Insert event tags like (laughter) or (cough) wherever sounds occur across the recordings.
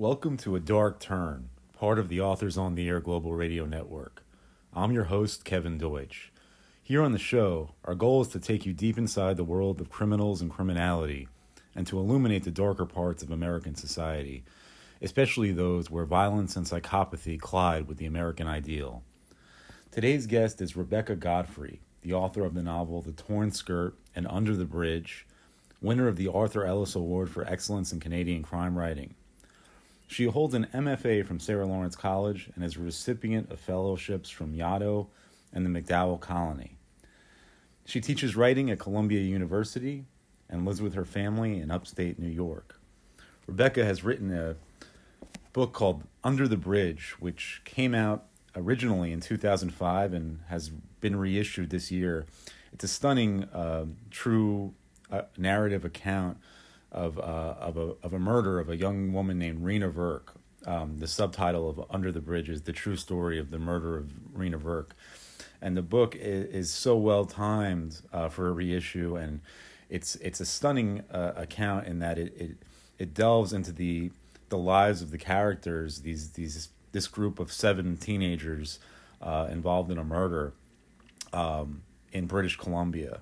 Welcome to A Dark Turn, part of the Authors on the Air Global Radio Network. I'm your host, Kevin Deutsch. Here on the show, our goal is to take you deep inside the world of criminals and criminality and to illuminate the darker parts of American society, especially those where violence and psychopathy collide with the American ideal. Today's guest is Rebecca Godfrey, the author of the novel The Torn Skirt and Under the Bridge, winner of the Arthur Ellis Award for Excellence in Canadian Crime Writing. She holds an MFA from Sarah Lawrence College and is a recipient of fellowships from Yaddo and the MacDowell Colony. She teaches writing at Columbia University and lives with her family in upstate New York. Rebecca has written a book called Under the Bridge, which came out originally in 2005 and has been reissued this year. It's a stunning, uh, true uh, narrative account of uh, of a of a murder of a young woman named Reena Virk. Um, the subtitle of Under the Bridge is the true story of the murder of Reena Virk, and the book is, is so well timed uh, for a reissue, and it's it's a stunning uh, account in that it, it it delves into the the lives of the characters these these this group of seven teenagers uh, involved in a murder um, in British Columbia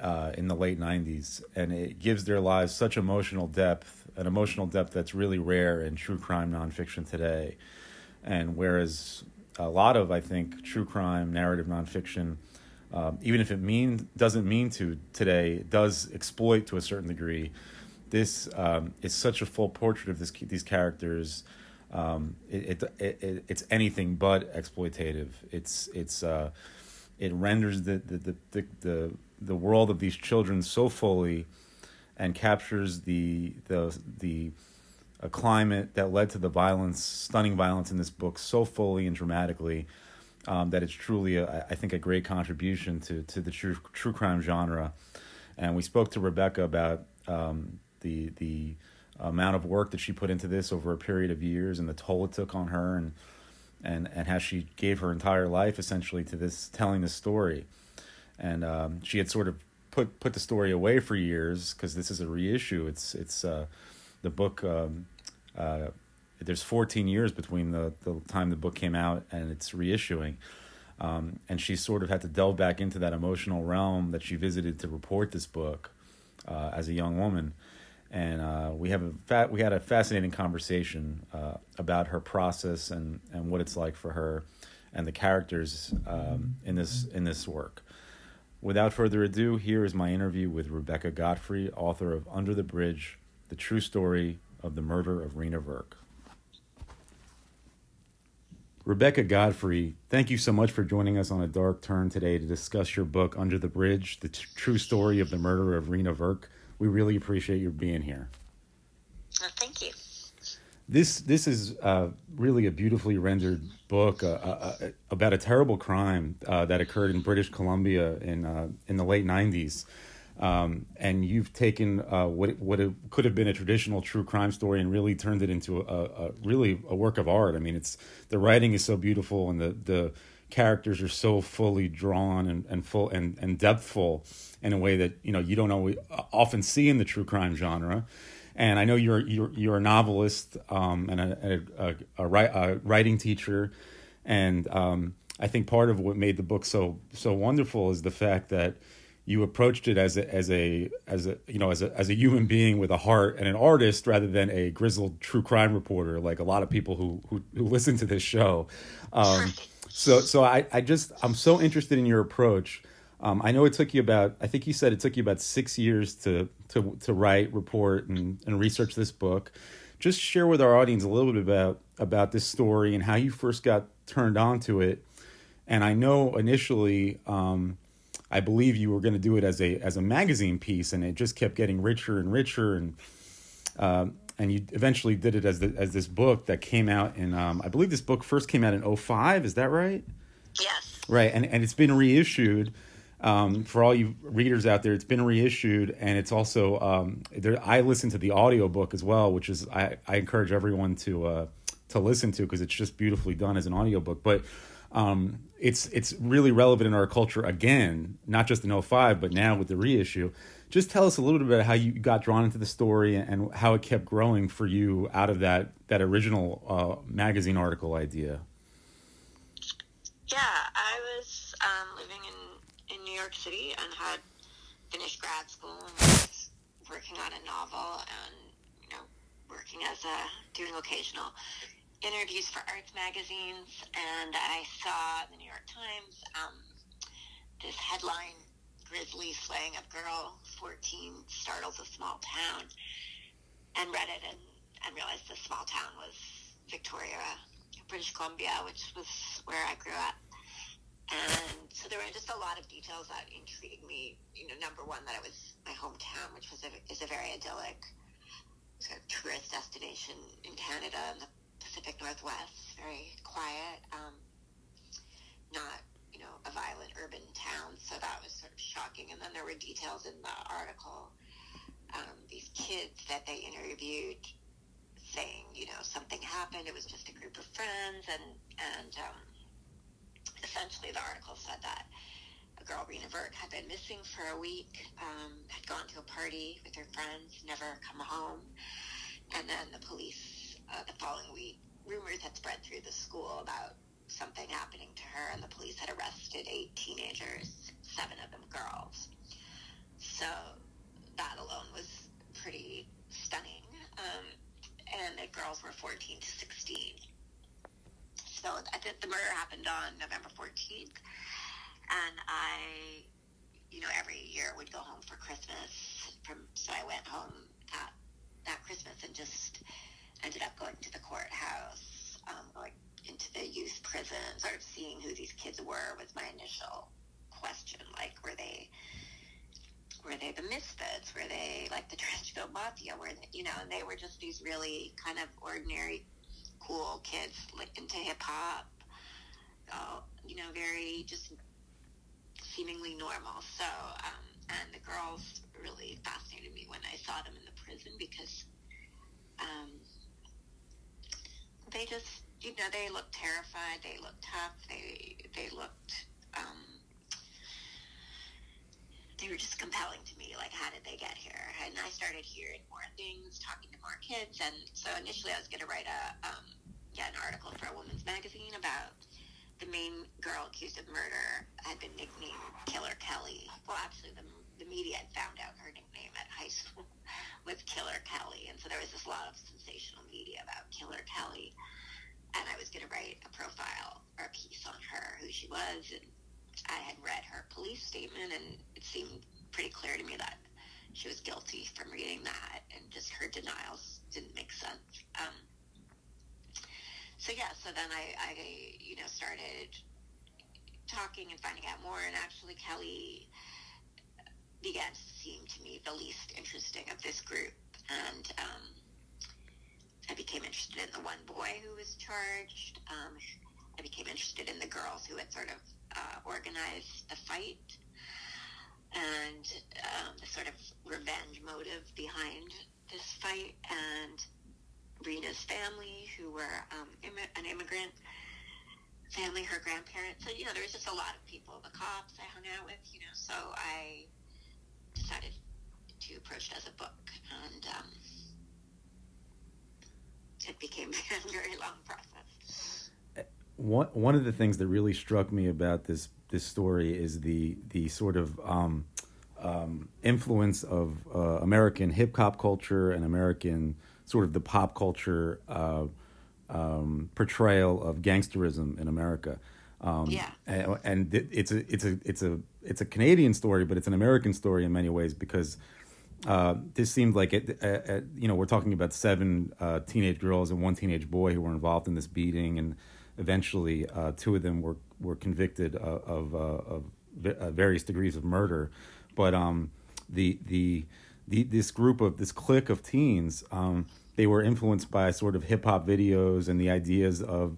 uh, in the late 90s and it gives their lives such emotional depth an emotional depth that's really rare in true crime nonfiction today. And whereas a lot of i think true crime narrative nonfiction um, even if it mean doesn't mean to today does exploit to a certain degree. This um, is such a full portrait of this, these characters. Um, it, it, it, it's anything but exploitative. It's it's uh, it renders the the, the, the, the the world of these children so fully and captures the the the a climate that led to the violence, stunning violence in this book so fully and dramatically um, that it's truly, a, I think, a great contribution to to the true true crime genre. And we spoke to Rebecca about um, the the amount of work that she put into this over a period of years and the toll it took on her and and and how she gave her entire life essentially to this telling this story and um, she had sort of put put the story away for years because this is a reissue. It's it's uh, the book. Um, uh, there's 14 years between the the time the book came out and its reissuing. Um, and she sort of had to delve back into that emotional realm that she visited to report this book uh, as a young woman. And uh, we have a fa- we had a fascinating conversation uh, about her process and, and what it's like for her and the characters um, in this in this work. Without further ado, here is my interview with Rebecca Godfrey, author of Under the Bridge The True Story of the Murder of Reena Virk. Rebecca Godfrey, thank you so much for joining us on a dark turn today to discuss your book, Under the Bridge The t- True Story of the Murder of Reena Virk. We really appreciate your being here. Thank you this this is uh, really a beautifully rendered book uh, uh, uh about a terrible crime uh, that occurred in British Columbia in uh, in the late '90s, um, and you've taken what what could have been a traditional true crime story and really turned it into a, a, really a work of art. I mean, it's the writing is so beautiful and the the characters are so fully drawn and, and full and, and depthful in a way that you know you don't always often see in the true crime genre and I know you're you're, you're a novelist um, and a, a, a, a, writing teacher, and um, I think part of what made the book so so wonderful is the fact that you approached it as a as a as a you know as a as a human being with a heart and an artist rather than a grizzled true crime reporter like a lot of people who who, who listen to this show. Um, so so I, I just I'm so interested in your approach. Um, I know it took you about I think you said it took you about six years to to to write, report, and and research this book. Just share with our audience a little bit about about this story and how you first got turned on to it. And I know initially, um, I believe you were going to do it as a as a magazine piece, and it just kept getting richer and richer, and uh, and you eventually did it as the, as this book that came out in um, I believe this book first came out in 05, Is that right? Yes. Right, and and it's been reissued um, for all you readers out there, it's been reissued, and it's also um, there, I listen to the audiobook as well, which is I, I encourage everyone to uh, to listen to because it's just beautifully done as an audiobook. But um, it's it's really relevant in our culture again, not just in 05, but now with the reissue. just tell us a little bit about how you got drawn into the story and how it kept growing for you out of that that original uh, magazine article idea. Yeah, I was um, living in, in New York City and had finished grad school and was working on a novel and you know working as a doing occasional interviews for arts magazines and I saw the New York Times um, this headline grisly slaying of girl 14 startles a small town and read it and, and realized the small town was Victoria, British Columbia, which was where I grew up. And so there were just a lot of details that intrigued me. You know, number one, that it was my hometown, which was a, is a very idyllic sort of tourist destination in Canada in the Pacific Northwest, very quiet, um, not you know, a violent urban town. So that was sort of shocking. And then there were details in the article, um, these kids that they interviewed saying, you know, something happened. It was just a group of friends. And, and um, essentially the article said that a girl, Reena Virk, had been missing for a week, um, had gone to a party with her friends, never come home. And then the police, uh, the following week, rumors had spread through the school about something happening to her, and the police had arrested eight teenagers, seven of them girls. So that alone was pretty stunning. Um, and the girls were 14 to 16. So I think the murder happened on November 14th, and I, you know, every year would go home for Christmas. From so I went home that that Christmas and just ended up going to the courthouse, um, going into the youth prison, sort of seeing who these kids were was my initial question. Like, were they were they the misfits? Were they like the (laughs) Trenchcoat Mafia? Were they, you know? And they were just these really kind of ordinary, cool kids into hip hop. Uh, you know, very just seemingly normal. So, um, and the girls really fascinated me when I saw them in the prison because um, they just you know, they looked terrified. They looked tough. They they looked. Um, they were just compelling to me. Like, how did they get here? And I started hearing more things, talking to more kids, and so initially I was going to write a um, yeah an article for a women's magazine about the main girl accused of murder had been nicknamed Killer Kelly. Well, actually, the the media had found out her nickname at high (laughs) school was Killer Kelly, and so there was this lot of sensational media about Killer Kelly and I was going to write a profile or a piece on her, who she was, and I had read her police statement, and it seemed pretty clear to me that she was guilty from reading that, and just her denials didn't make sense. Um, so yeah, so then I, I, you know, started talking and finding out more, and actually Kelly began to seem to me the least interesting of this group, and um, I became interested in the one boy who was charged. Um, I became interested in the girls who had sort of uh, organized the fight and um, the sort of revenge motive behind this fight and Reena's family who were um, Im- an immigrant family, her grandparents. So, you know, there was just a lot of people, the cops I hung out with, you know, so I decided to approach it as a book. And um, it became (laughs) a very long process. One one of the things that really struck me about this this story is the the sort of um, um, influence of uh, American hip hop culture and American sort of the pop culture uh, um, portrayal of gangsterism in America. Um, yeah, and, and, it's a it's a it's a it's a Canadian story, but it's an American story in many ways because uh, this seemed like it. Uh, uh, you know, we're talking about seven uh, teenage girls and one teenage boy who were involved in this beating, and eventually uh, two of them were were convicted of, of various degrees of murder. But um, the, the the this group of this clique of teens, um, they were influenced by sort of hip hop videos and the ideas of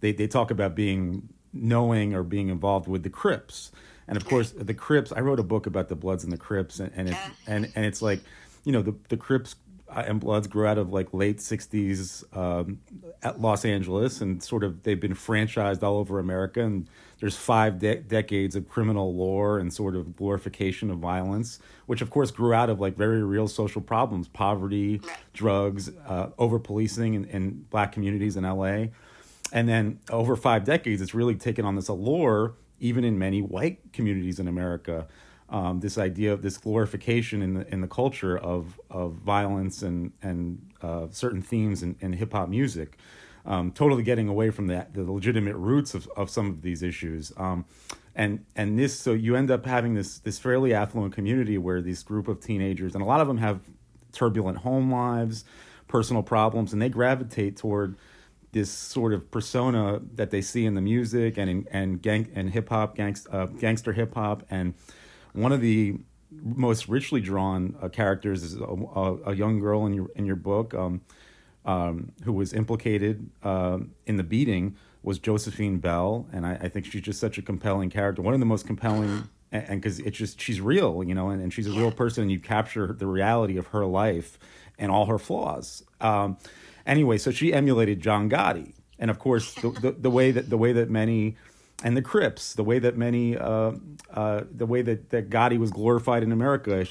they they talk about being knowing or being involved with the Crips and of course the Crips. I wrote a book about the Bloods and the Crips, and and it, and, and it's like, you know, the the Crips and Bloods grew out of like late '60s um, at Los Angeles, and sort of they've been franchised all over America. And there's five de- decades of criminal lore and sort of glorification of violence, which of course grew out of like very real social problems: poverty, drugs, uh, over policing in, in black communities in LA. And then over five decades, it's really taken on this allure, even in many white communities in America um, this idea of this glorification in the in the culture of of violence and and uh, certain themes in, in hip hop music, um, totally getting away from the the legitimate roots of, of some of these issues. Um, and and this so you end up having this this fairly affluent community where this group of teenagers and a lot of them have turbulent home lives, personal problems, and they gravitate toward this sort of persona that they see in the music and in, and gang and hip hop, gangst, uh, gangster hip hop, and one of the most richly drawn uh, characters is a, a, a, young girl in your in your book um, um, who was implicated uh, in the beating was Josephine Bell, and I, I, think she's just such a compelling character. One of the most compelling, and because it's just she's real, you know, and, and she's a real person, and you capture the reality of her life and all her flaws. Um, anyway, so she emulated John Gotti, and of course the, the, the way that the way that many and the Crips, the way that many, uh, uh, the way that, that Gotti was glorified in America,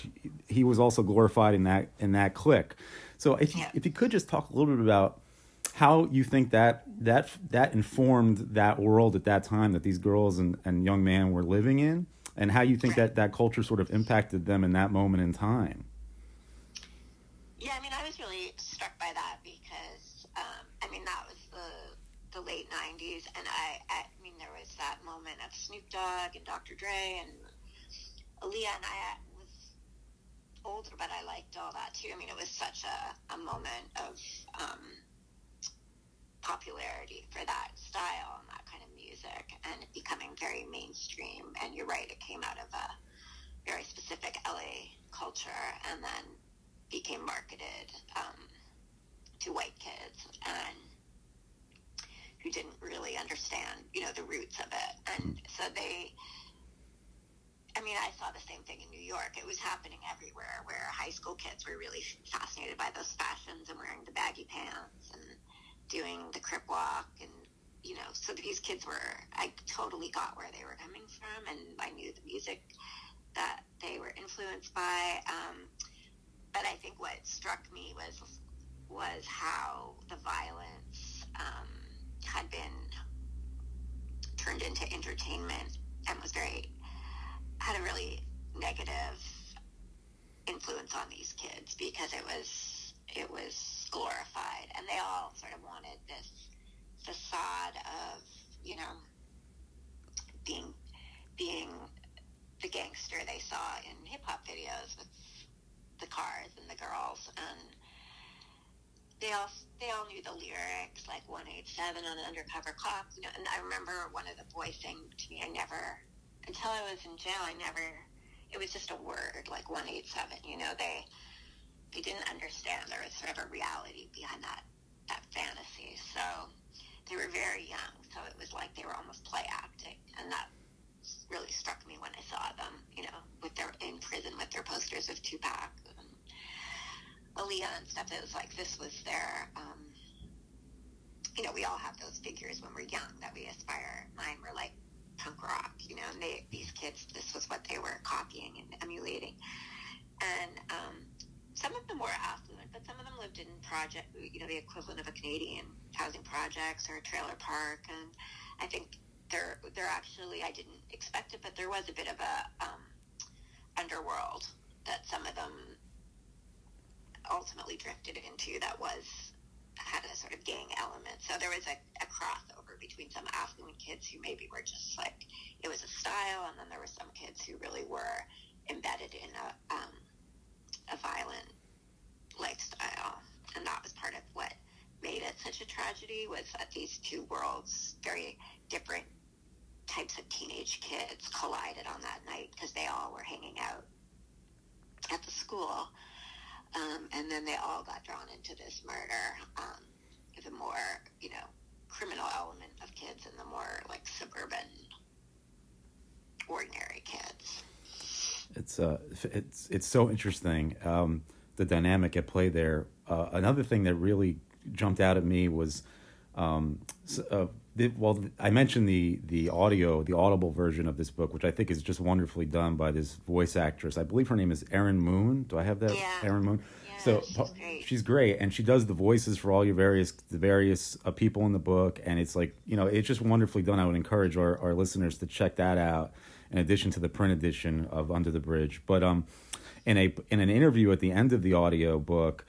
he was also glorified in that in that clique. So if you, if you could just talk a little bit about how you think that that that informed that world at that time that these girls and, and young men were living in, and how you think that that culture sort of impacted them in that moment in time. Yeah, I mean, I was really struck by that because um, I mean that was the the late '90s, and I, I that moment of Snoop Dogg and Dr. Dre and Aaliyah, and I was older, but I liked all that too. I mean, it was such a, a moment of um, popularity for that style and that kind of music, and becoming very mainstream. And you're right, it came out of a very specific LA culture, and then became marketed um, to white kids and who didn't really understand, you know, the roots of it. And hmm. so they, I mean, I saw the same thing in New York. It was happening everywhere where high school kids were really fascinated by those fashions and wearing the baggy pants and doing the crip walk. And, you know, so these kids were, I totally got where they were coming from and I knew the music that they were influenced by. Um, but I think what struck me was, was how the violence, um, had been turned into entertainment and was very had a really negative influence on these kids because it was it was glorified. And they all sort of wanted this facade of you know being being the gangster they saw in hip hop videos with the cars and the girls. And they all they all knew the lyrics, like 187 on an undercover cop. You know, and I remember one of the boys saying to me, I never, until I was in jail, I never, it was just a word, like 187. You know, they they didn't understand there was sort of a reality behind that that fantasy. So they were very young, so it was like they were almost play acting, and that really struck me when I saw them. You know, with their in prison with their posters of Tupac Aaliyah and stuff. It was like this was their, um, you know, we all have those figures when we're young that we aspire. Mine were like punk rock, you know, and they, these kids, this was what they were copying and emulating. And um, some of them were affluent, but some of them lived in project, you know, the equivalent of a Canadian housing projects or a trailer park. And I think they're, they're actually, I didn't expect it, but there was a bit of a um, underworld that some of them ultimately drifted into that was had a sort of gang element. So there was a, a crossover between some affluent kids who maybe were just like it was a style, and then there were some kids who really were embedded in a um, a violent lifestyle, and that was part of what made it such a tragedy was that these two worlds, very different types of teenage kids, collided on that night because they all were hanging out at the school. Um, and then they all got drawn into this murder. Um, the more, you know, criminal element of kids and the more like suburban, ordinary kids. It's uh, it's it's so interesting. Um, the dynamic at play there. Uh, another thing that really jumped out at me was, um, uh, the, well, I mentioned the the audio, the audible version of this book, which I think is just wonderfully done by this voice actress. I believe her name is Erin Moon. Do I have that? Yeah. Erin Moon. Yeah, so she's great. she's great, and she does the voices for all your various the various uh, people in the book, and it's like you know it's just wonderfully done. I would encourage our, our listeners to check that out in addition to the print edition of Under the Bridge. But um, in a in an interview at the end of the audio book,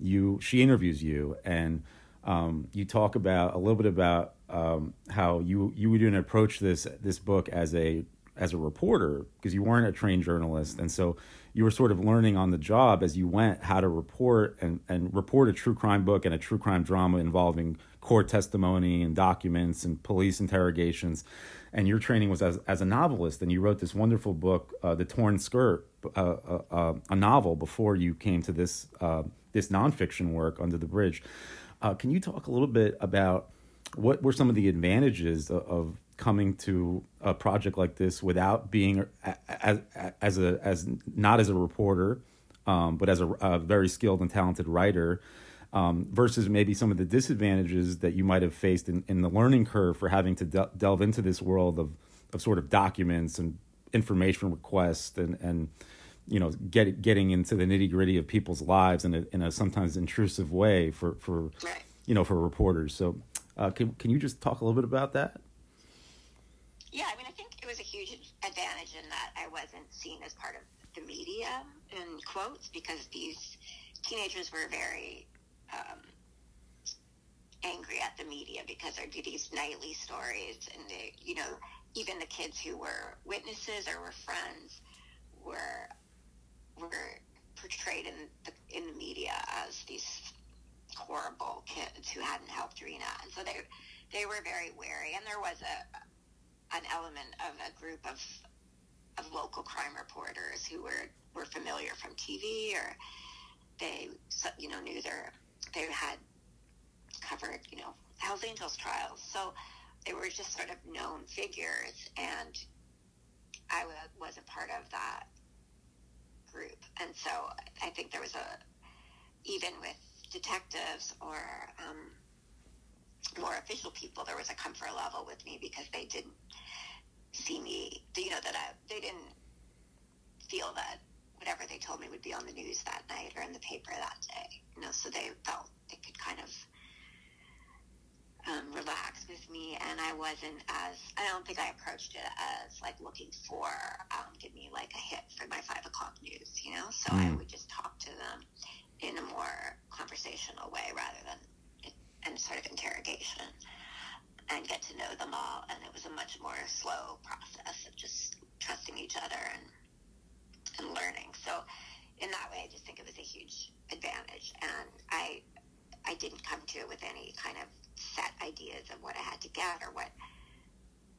you she interviews you and um, you talk about a little bit about um, how you you would even approach this this book as a as a reporter because you weren't a trained journalist. And so you were sort of learning on the job as you went how to report and, and report a true crime book and a true crime drama involving court testimony and documents and police interrogations. And your training was as, as a novelist. And you wrote this wonderful book uh, the torn skirt uh, uh, uh a novel before you came to this uh, this nonfiction work under the bridge. Uh, can you talk a little bit about what were some of the advantages of, of coming to a project like this without being as as a as not as a reporter, um, but as a, a, very skilled and talented writer, um, versus maybe some of the disadvantages that you might have faced in, in the learning curve for having to de- delve into this world of of sort of documents and information requests and and you know get getting into the nitty gritty of people's lives in a in a sometimes intrusive way for for you know for reporters. So uh, can can you just talk a little bit about that? Yeah, I mean, I think it was a huge advantage in that I wasn't seen as part of the media in quotes because these teenagers were very um, angry at the media because there'd be these nightly stories, and they, you know, even the kids who were witnesses or were friends were were portrayed in the in the media as these horrible kids who hadn't helped Reena, and so they they were very wary. And there was a an element of a group of of local crime reporters who were were familiar from TV or they you know knew their they had covered you know Hell's Angels trials, so they were just sort of known figures, and I was a part of that group, and so I think there was a even with detectives or um, more official people, there was a comfort level with me because they didn't see me, you know, that I, they didn't feel that whatever they told me would be on the news that night or in the paper that day, you know, so they felt they could kind of um, relax with me, and I wasn't as I don't think I approached it as like looking for um, give me like a hit for my five o'clock news, you know. So mm. I would just talk to them in a more conversational way rather than in sort of interrogation and get to know them all. And it was a much more slow process of just trusting each other and and learning. So in that way, I just think it was a huge advantage. And I I didn't come to it with any kind of set ideas of what I had to get or what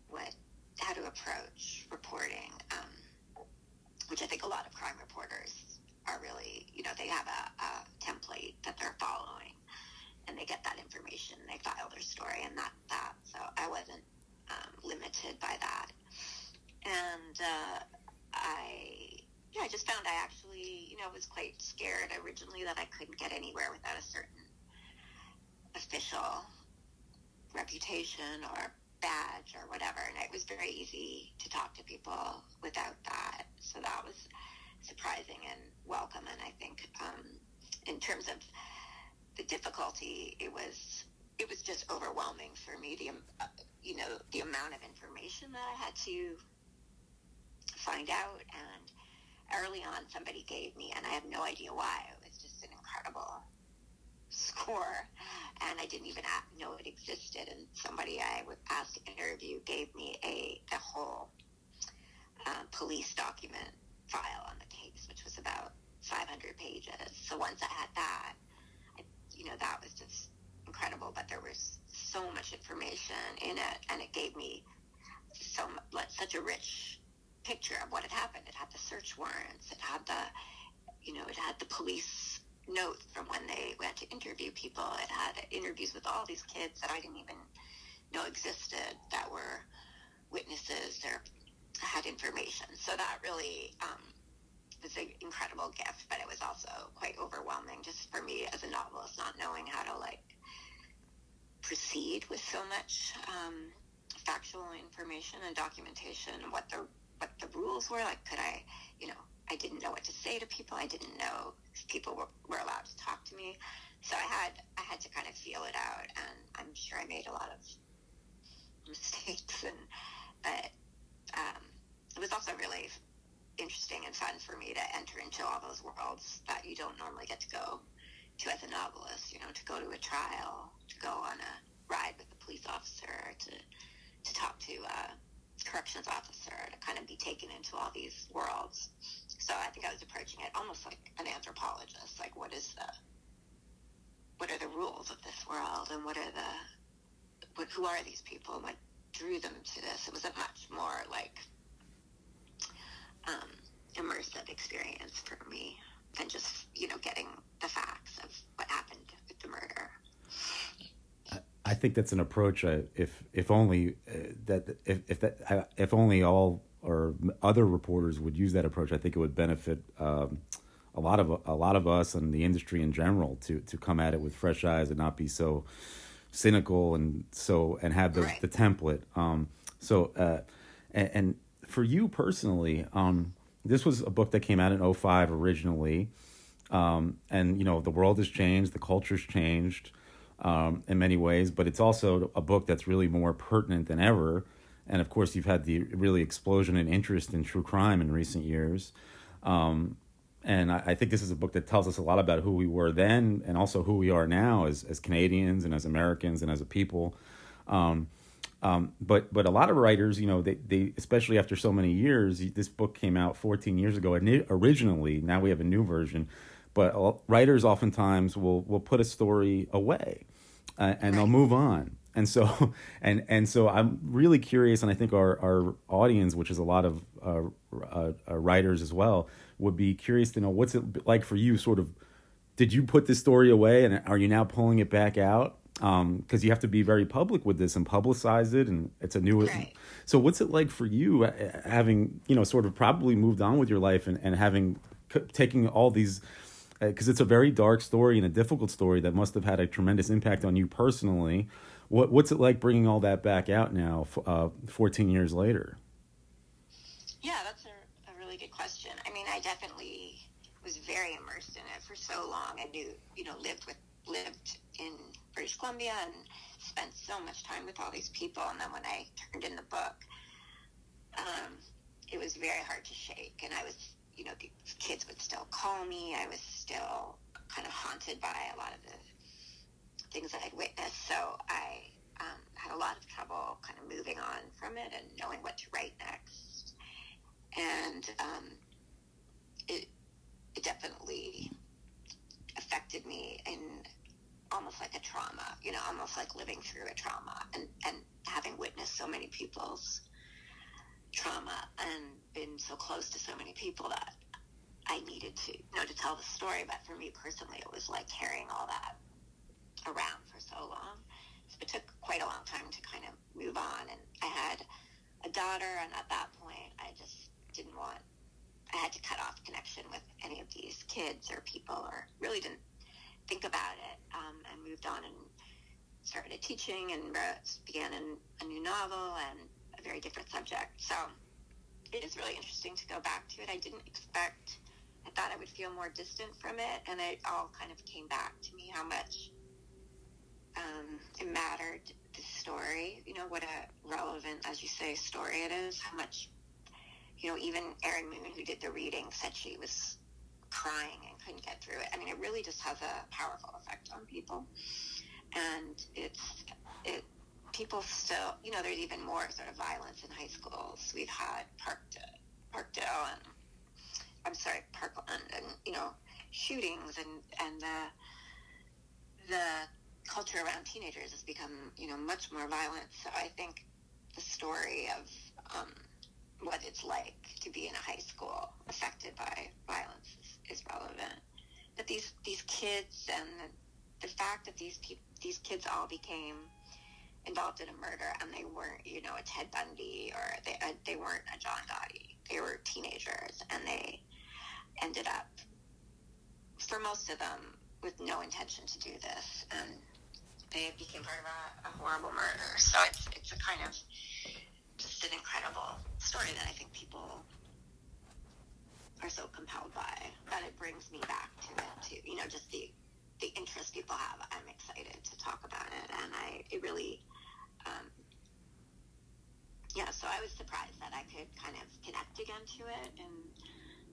what how to approach reporting, um, which I think a lot of crime reporters are really, you know, they have a, a template that they're following and they get that information and they file their story and that, that. So I wasn't um, limited by that. And uh, I, yeah, I just found I actually, you know, was quite scared originally that I couldn't get anywhere without a certain official reputation or badge or whatever. And it was very easy to talk to people without that. So that was surprising and welcome. And I think um, in terms of the difficulty, it was it was just overwhelming for me. The uh, you know the amount of information that I had to find out, and early on somebody gave me, and I have no idea why. It was just an incredible score, and I didn't even know it existed. And somebody I was asked to interview gave me a the whole uh, police document file on the case, which was about 500 pages. So once I had that, I, you know, that was just incredible. But there was so much information in it, and it gave me so like, such a rich picture of what had happened. It had the search warrants. It had the, you know, it had the police notes from when they went to interview people. It had interviews with all these kids that I didn't even know existed that were witnesses or had information. So that really um, was an incredible gift, but it was also quite overwhelming just for me as a novelist, not knowing how to like proceed with so much um, factual information and documentation what the what the rules were. Like, could I, you know, I didn't know what to say to people. I didn't know if people were, were allowed to talk to me. So I had I had to kind of feel it out, and I'm sure I made a lot of (laughs) mistakes, and but um, it was also really interesting and fun for me to enter into all those worlds that you don't normally get to go to as a novelist. You know, to go to a trial, to go on a ride with a police officer, to to talk to a corrections officer, to kind of be taken into all these worlds. So I think I was approaching it almost like an anthropologist. Like, what is the what are the rules of this world, and what are the what, who are these people, and what drew them to this? It was a much more like um, immersive experience for me than just you know getting the facts of what happened with the murder. I think that's an approach. Uh, if if only uh, that if if that uh, if only all or other reporters would use that approach, I think it would benefit um, a lot of a lot of us and the industry in general to to come at it with fresh eyes and not be so cynical and so and have the Right. the template. Um, so uh, and, and for you personally, um, this was a book that came out in 05 originally. Um, and you know the world has changed, the culture's changed um, in many ways, but it's also a book that's really more pertinent than ever. And of course, you've had the really explosion in interest in true crime in recent years. Um, and I, I think this is a book that tells us a lot about who we were then and also who we are now as, as Canadians and as Americans and as a people. Um, um, but but a lot of writers, you know, they, they especially after so many years, this book came out 14 years ago originally. Now we have a new version, but writers oftentimes will will put a story away, uh, and they'll move on. And so (laughs) and and so I'm really curious, and I think our our audience, which is a lot of uh, uh, uh, writers as well, would be curious to know what's it like for you. Sort of, did you put this story away, and are you now pulling it back out? Because you have to be very public with this and publicize it, and it's a new. Right. So, what's it like for you, uh, having you know, sort of probably moved on with your life and and having taking all these because it's a very dark story and a difficult story that must have had a tremendous impact on you personally. What what's it like bringing all that back out now, uh, fourteen years later? Yeah, that's a, a really good question. I mean, I definitely was very immersed in it for so long. I knew, you know, lived with lived in British Columbia and spent so much time with all these people. And then when I turned in the book, um, it was very hard to shake. And I was, you know, the kids would still call me. I was still kind of haunted by a lot of the things that I'd witnessed. So I um, had a lot of trouble kind of moving on from it and knowing what to write next and um, it it definitely affected me in almost like a trauma, you know, almost like living through a trauma and and having witnessed so many people's trauma and been so close to so many people that I needed to you know to tell the story. But for me personally, it was like carrying all that around for so long. So it took quite a long time to kind of move on, and I had a daughter, and at that point, I just didn't want. I had to cut off connection with any of these kids or people, or really didn't think about it. Um, and moved on and started teaching and wrote, began an, a new novel and a very different subject. So it is really interesting to go back to it. I didn't expect. I thought I would feel more distant from it, and it all kind of came back to me how much um, it mattered the story. You know what a relevant, as you say, story it is. How much, you know, even Erin Moon, who did the reading, said she was crying couldn't get through it. I mean, it really just has a powerful effect on people, and it's it. People still, you know, there's even more sort of violence in high schools. We've had Park Parkdale and I'm sorry, Parkland, and you know, shootings and and the the culture around teenagers has become you know much more violent. So I think the story of um, what it's like to be in a high school affected by violence is, is relevant. But these these kids and the, fact that these peop these kids all became involved in a murder and they weren't you know a Ted Bundy or they uh, they weren't a John Gotti. They were teenagers and they ended up, for most of them, with no intention to do this, and they became part of a, a horrible murder. So it's it's a kind of just an incredible story that I think people are so compelled by that it brings me back to it too. You know, just the the interest people have. I'm excited to talk about it, and I it really. Um, yeah, so I was surprised that I could kind of connect again to it, and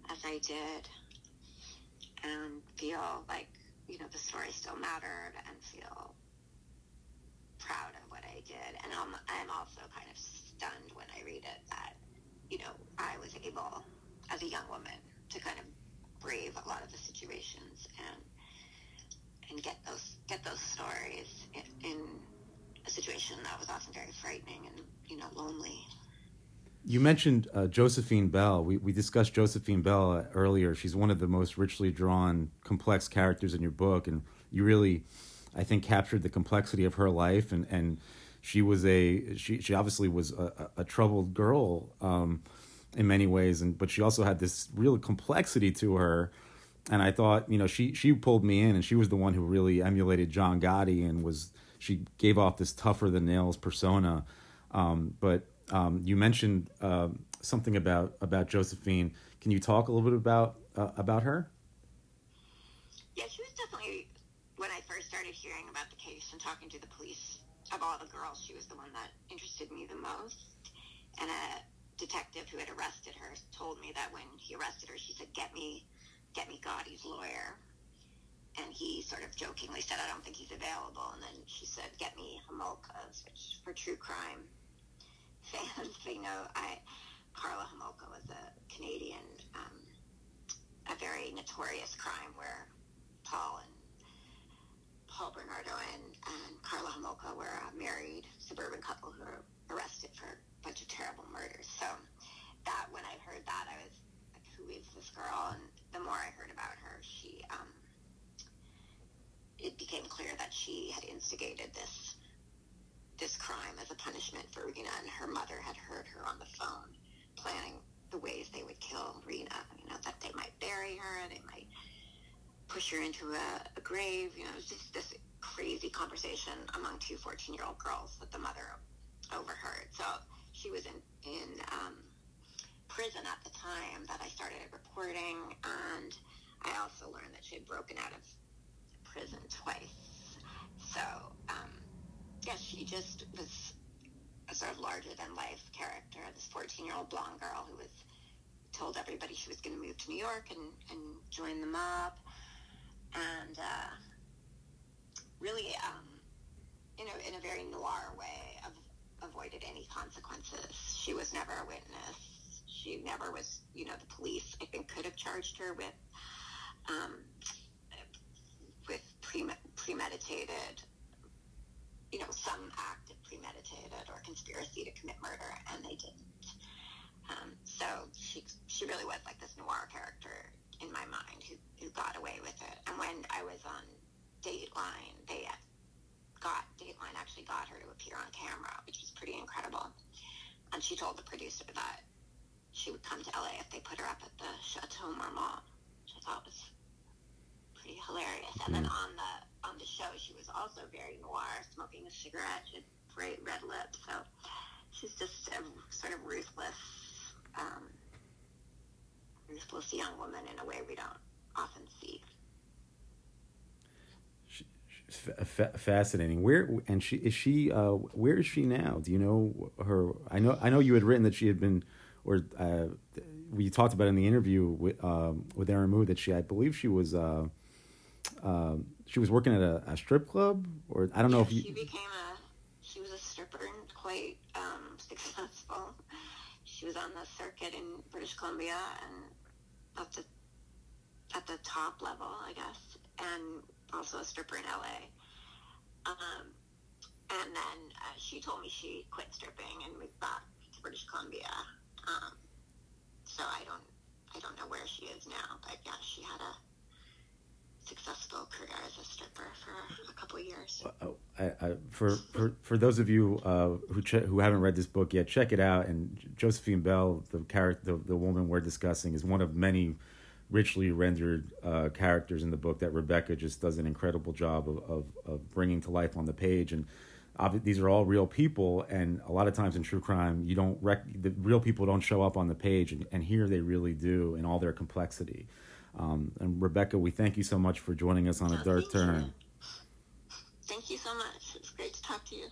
as I did, and feel like you know the story still mattered, and feel proud of what I did, and I'm I'm also kind of stunned when I read it that you know I was able as a young woman to kind of brave a lot of the situations and and get those get those stories in, in a situation that was often very frightening and you know lonely. You mentioned uh, Josephine Bell. We, we discussed Josephine Bell uh, earlier. She's one of the most richly drawn, complex characters in your book, and you really, I think, captured the complexity of her life. And, and she was a she she obviously was a, a troubled girl um, in many ways, and but she also had this real complexity to her. And I thought, you know, she she pulled me in, and she was the one who really emulated John Gotti, and was she gave off this tougher than nails persona. Um, but um, you mentioned uh, something about about Josephine. Can you talk a little bit about uh, about her? Yeah, she was definitely when I first started hearing about the case and talking to the police of all the girls, she was the one that interested me the most. And a detective who had arrested her told me that when he arrested her, she said, "Get me, get me Gotti's lawyer." And he sort of jokingly said, "I don't think he's available." And then she said, "Get me Homolka's," which for true crime (laughs) fans, they know I Karla Homolka was a Canadian, um, a very notorious crime where Paul and Paul Bernardo and, and Karla Homolka were a married suburban couple who were arrested for a bunch of terrible murders. So that when I heard that, I was like, "Who is this girl?" And the more I heard about her, she um, it became clear that she had instigated this this crime as a punishment for Reena, and her mother had heard her on the phone planning the ways they would kill Reena. You know, that they might bury her, they might push her into a, a grave. You know, just this crazy conversation among two 14-year-old girls that the mother overheard. So she was in, in um, prison at the time that I started reporting, and I also learned that she had broken out of prison twice. So, um, yeah, she just was a sort of larger than life character, this 14 year old blonde girl who was told everybody she was going to move to New York and, and join the mob. And uh, really, um, you know, in a very noir way, of, avoided any consequences. She was never a witness. She never was, you know, the police, I think, could have charged her with. Um, premeditated you know, some act of premeditated or conspiracy to commit murder, and they didn't. Um, so she she really was like this noir character in my mind who, who got away with it. And when I was on Dateline, they got Dateline actually got her to appear on camera, which was pretty incredible. And she told the producer that she would come to LA if they put her up at the Chateau Marmont, which I thought was pretty hilarious. And then on on the show, she was also very noir, smoking a cigarette. Bright red lips. So she's just a sort of ruthless, um, ruthless young woman in a way we don't often see. Fascinating. Where and she is she? Uh, where is she now? Do you know her? I know. I know you had written that she had been, or uh, we talked about in the interview with um, with Erin Moo that she, I believe, she was. Uh, um, she was working at a, a, strip club, or I don't know if you. She became a. She was a stripper and quite um, (laughs) successful. She was on the circuit in British Columbia and at the at the top level, I guess, and also a stripper in LA. Um, and then uh, she told me she quit stripping and moved back to British Columbia. Um, so I don't I don't know where she is now, but yeah, she had a successful career as a stripper for a couple years. I, I, for, for for those of you uh, who ch- who haven't read this book yet, check it out. And Josephine Bell, the character, the, the woman we're discussing, is one of many richly rendered uh, characters in the book that Rebecca just does an incredible job of, of, of bringing to life on the page. And these are all real people, and a lot of times in true crime, you don't rec- the real people don't show up on the page, and, and here they really do in all their complexity. Um, and Rebecca, we thank you so much for joining us on a dark turn. Thank you so much. It's great to talk to you.